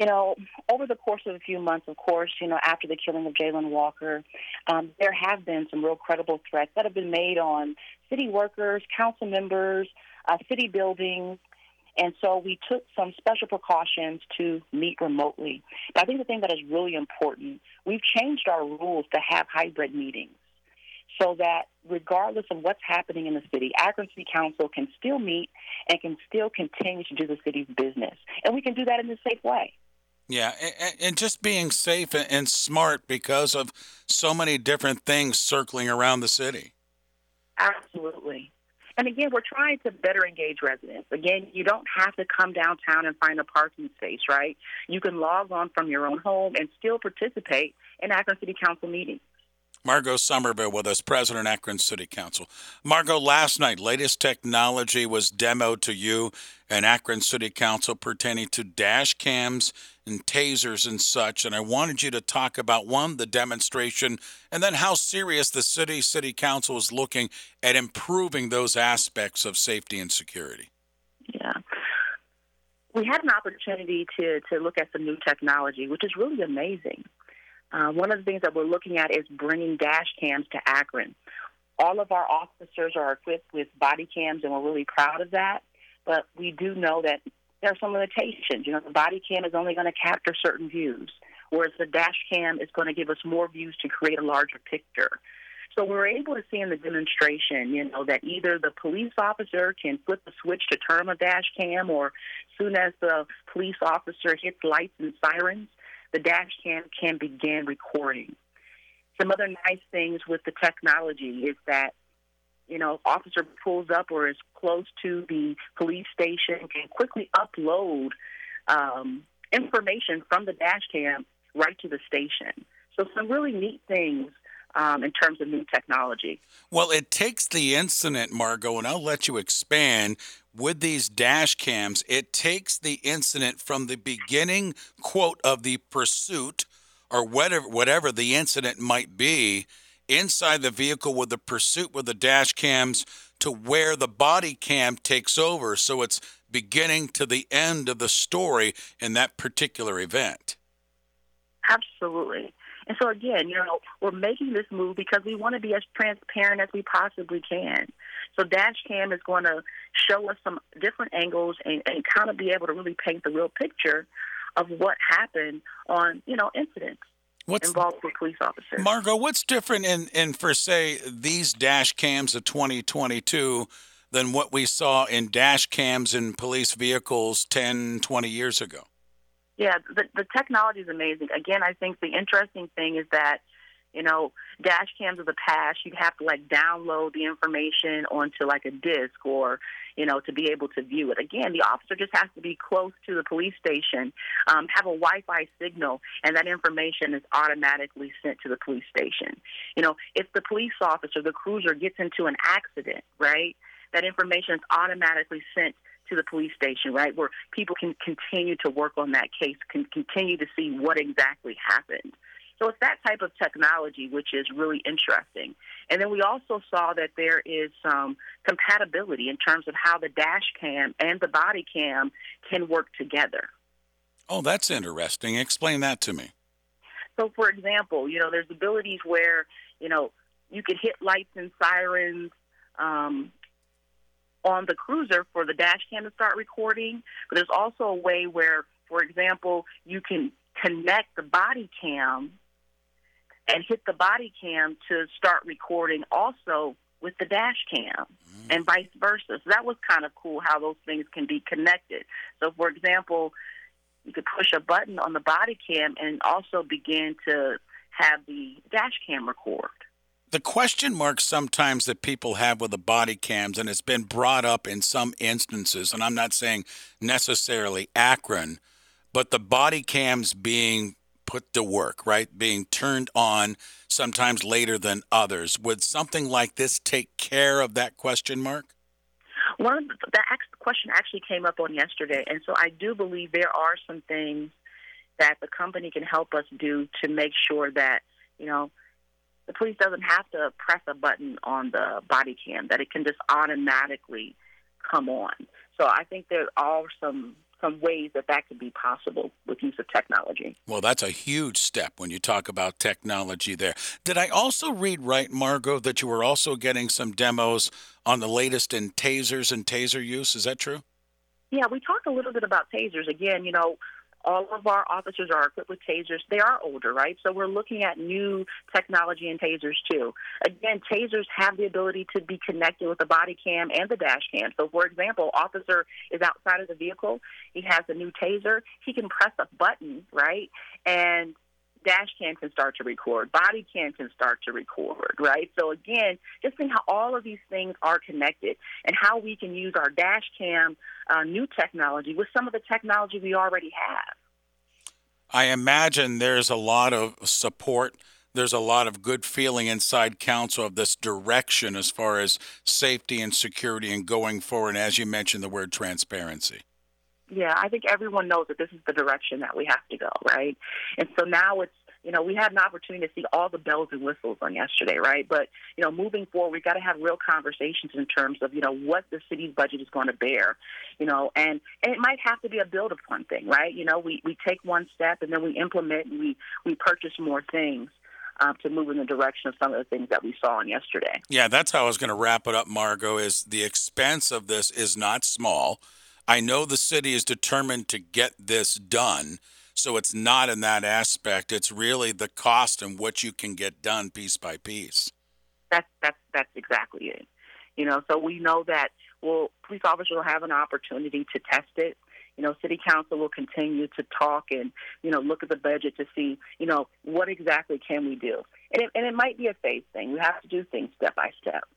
you know, over the course of a few months, of course, you know, after the killing of Jayland Walker, um, there have been some real credible threats that have been made on city workers, council members, uh, city buildings. And so we took some special precautions to meet remotely. But I think the thing that is really important, we've changed our rules to have hybrid meetings so that regardless of what's happening in the city, Akron City Council can still meet and can still continue to do the city's business. And we can do that in a safe way. Yeah, and, just being safe and smart because of so many different things circling around the city. Absolutely. And again, we're trying to better engage residents. Again, you don't have to come downtown and find a parking space, right? You can log on from your own home and still participate in Akron City Council meetings. Margo Sommerville with us, President Akron City Council. Margo, last night, latest technology was demoed to you and Akron City Council pertaining to dash cams and tasers and such. And I wanted you to talk about one, the demonstration, and then how serious the city city council is looking at improving those aspects of safety and security. Yeah. We had an opportunity to, to look at some new technology, which is really amazing. Uh, one of the things that we're looking at is bringing dash cams to Akron. All of our officers are equipped with body cams, and we're really proud of that. But we do know that there are some limitations. You know, the body cam is only going to capture certain views, whereas the dash cam is going to give us more views to create a larger picture. So we're able to see in the demonstration, you know, that either the police officer can flip the switch to turn a dash cam, or soon as the police officer hits lights and sirens, the dash cam can begin recording. Some other nice things with the technology is that, you know, officer pulls up or is close to the police station can quickly upload um, information from the dash cam right to the station. So some really neat things um, in terms of new technology. Well, it takes the incident, Margo, and I'll let you expand with these dash cams. It takes the incident from the beginning, quote, of the pursuit or whatever, whatever the incident might be, inside the vehicle with the pursuit with the dash cams to where the body cam takes over. So it's beginning to the end of the story in that particular event. Absolutely. And so again, you know, we're making this move because we want to be as transparent as we possibly can. So dash cam is going to show us some different angles and, and kind of be able to really paint the real picture of what happened on, you know, incidents. What's involved with police officers? Margo, what's different in, in for say these dash cams of 2022 than what we saw in dash cams in police vehicles 10, 20 years ago? Yeah, the, the technology is amazing. Again, I think the interesting thing is that, you know, dash cams of the past, you'd have to like download the information onto like a disk or, you know, to be able to view it. Again, the officer just has to be close to the police station, um, have a Wi Fi signal, and that information is automatically sent to the police station. You know, if the police officer, the cruiser gets into an accident, right, that information is automatically sent to the police station, right, where people can continue to work on that case, can continue to see what exactly happened. So it's that type of technology which is really interesting. And then we also saw that there is some compatibility in terms of how the dash cam and the body cam can work together. Oh, that's interesting. Explain that to me. So, for example, you know, there's abilities where, you know, you could hit lights and sirens um, on the cruiser for the dash cam to start recording. But there's also a way where, for example, you can connect the body cam and hit the body cam to start recording also with the dash cam mm. and vice versa. So that was kind of cool how those things can be connected. So, for example, you could push a button on the body cam and also begin to have the dash cam record the question mark sometimes that people have with the body cams, and it's been brought up in some instances, and I'm not saying necessarily Akron, but the body cams being put to work, right? Being turned on sometimes later than others. Would something like this take care of that question mark? The, that question actually came up on yesterday, and so I do believe there are some things that the company can help us do to make sure that you know the police doesn't have to press a button on the body cam; that it can just automatically come on. So I think there are some some ways that that could be possible with use of technology. Well, that's a huge step when you talk about technology there. Did I also read right, Margo, that you were also getting some demos on the latest in tasers and taser use? Is that true? Yeah, we talked a little bit about tasers. Again, you know, all of our officers are equipped with tasers. They are older, right? So we're looking at new technology in tasers too. Again, tasers have the ability to be connected with the body cam and the dash cam. So, for example, officer is outside of the vehicle. He has a new taser. He can press a button, right? And dash cam can start to record, body cam can start to record, right? So again, just seeing how all of these things are connected and how we can use our dash cam uh, new technology with some of the technology we already have. I imagine there's a lot of support. There's a lot of good feeling inside council of this direction as far as safety and security and going forward. And as you mentioned, the word transparency. Yeah, I think everyone knows that this is the direction that we have to go, right? And so now it's you know, we had an opportunity to see all the bells and whistles on yesterday, right? But, you know, moving forward, we've got to have real conversations in terms of, you know, what the city's budget is going to bear, you know, and, and it might have to be a build upon thing, right? You know, we, we take one step and then we implement and we, we purchase more things. Uh, to move in the direction of some of the things that we saw on yesterday. Yeah, that's how I was going to wrap it up, Margo. Is the expense of this is not small. I know the city is determined to get this done. So it's not in that aspect. It's really the cost and what you can get done piece by piece. That's that's that's exactly it. You know, so we know that well, police officers will have an opportunity to test it. You know, city council will continue to talk and you know look at the budget to see you know what exactly can we do, and it, and it might be a phase thing. We have to do things step by step.